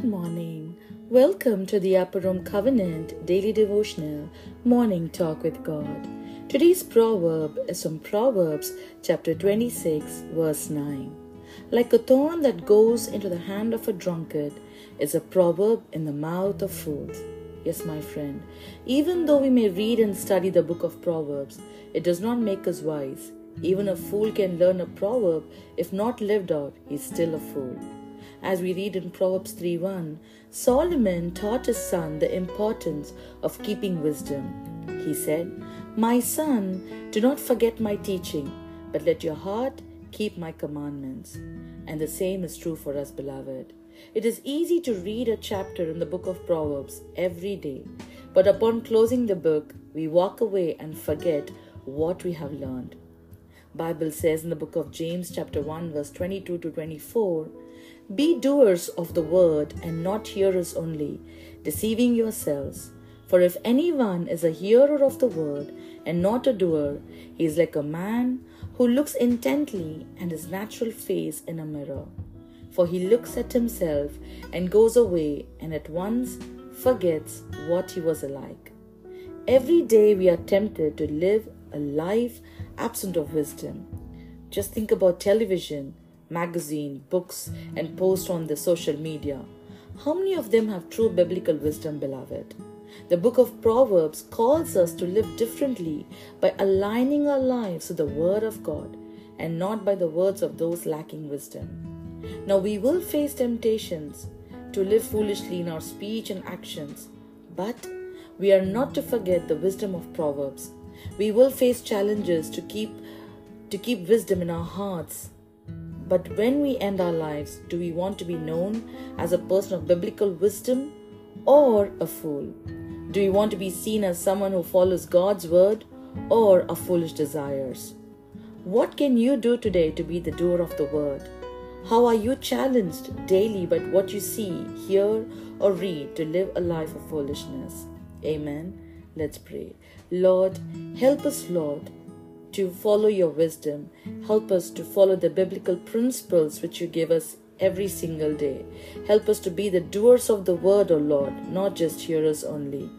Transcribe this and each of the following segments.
Good morning. Welcome to the Upper Room Covenant Daily Devotional Morning Talk with God. Today's proverb is from Proverbs chapter 26, verse 9. Like a thorn that goes into the hand of a drunkard is a proverb in the mouth of fools. Yes, my friend, even though we may read and study the book of Proverbs, it does not make us wise. Even a fool can learn a proverb. If not lived out, he's still a fool. As we read in Proverbs 3:1, Solomon taught his son the importance of keeping wisdom. He said, My son, do not forget my teaching, but let your heart keep my commandments. And the same is true for us, beloved. It is easy to read a chapter in the book of Proverbs every day, but upon closing the book, we walk away and forget what we have learned. Bible says in the book of James chapter 1 verse 22 to 24, be doers of the word and not hearers only, deceiving yourselves. For if anyone is a hearer of the word and not a doer, he is like a man who looks intently at his natural face in a mirror. For he looks at himself and goes away and at once forgets what he was like. Every day we are tempted to live a life absent of wisdom. Just think about television, magazine, books, and posts on the social media. How many of them have true biblical wisdom, beloved? The book of Proverbs calls us to live differently by aligning our lives to the Word of God and not by the words of those lacking wisdom. Now, we will face temptations to live foolishly in our speech and actions, but we are not to forget the wisdom of Proverbs. We will face challenges to keep to keep wisdom in our hearts but when we end our lives, do we want to be known as a person of biblical wisdom or a fool? Do we want to be seen as someone who follows God's word or a foolish desires? What can you do today to be the doer of the word? How are you challenged daily by what you see, hear, or read to live a life of foolishness? Amen. Let's pray. Lord, help us, Lord, to follow your wisdom. Help us to follow the biblical principles which you give us every single day. Help us to be the doers of the word, O Lord, not just hearers only.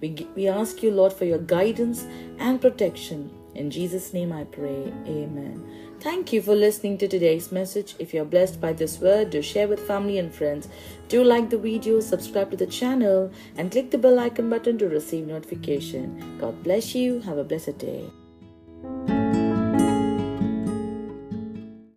We, we ask you, Lord, for your guidance and protection. In Jesus' name I pray. Amen. Thank you for listening to today's message. If you're blessed by this word, do share with family and friends. Do like the video, subscribe to the channel, and click the bell icon button to receive notification. God bless you. Have a blessed day.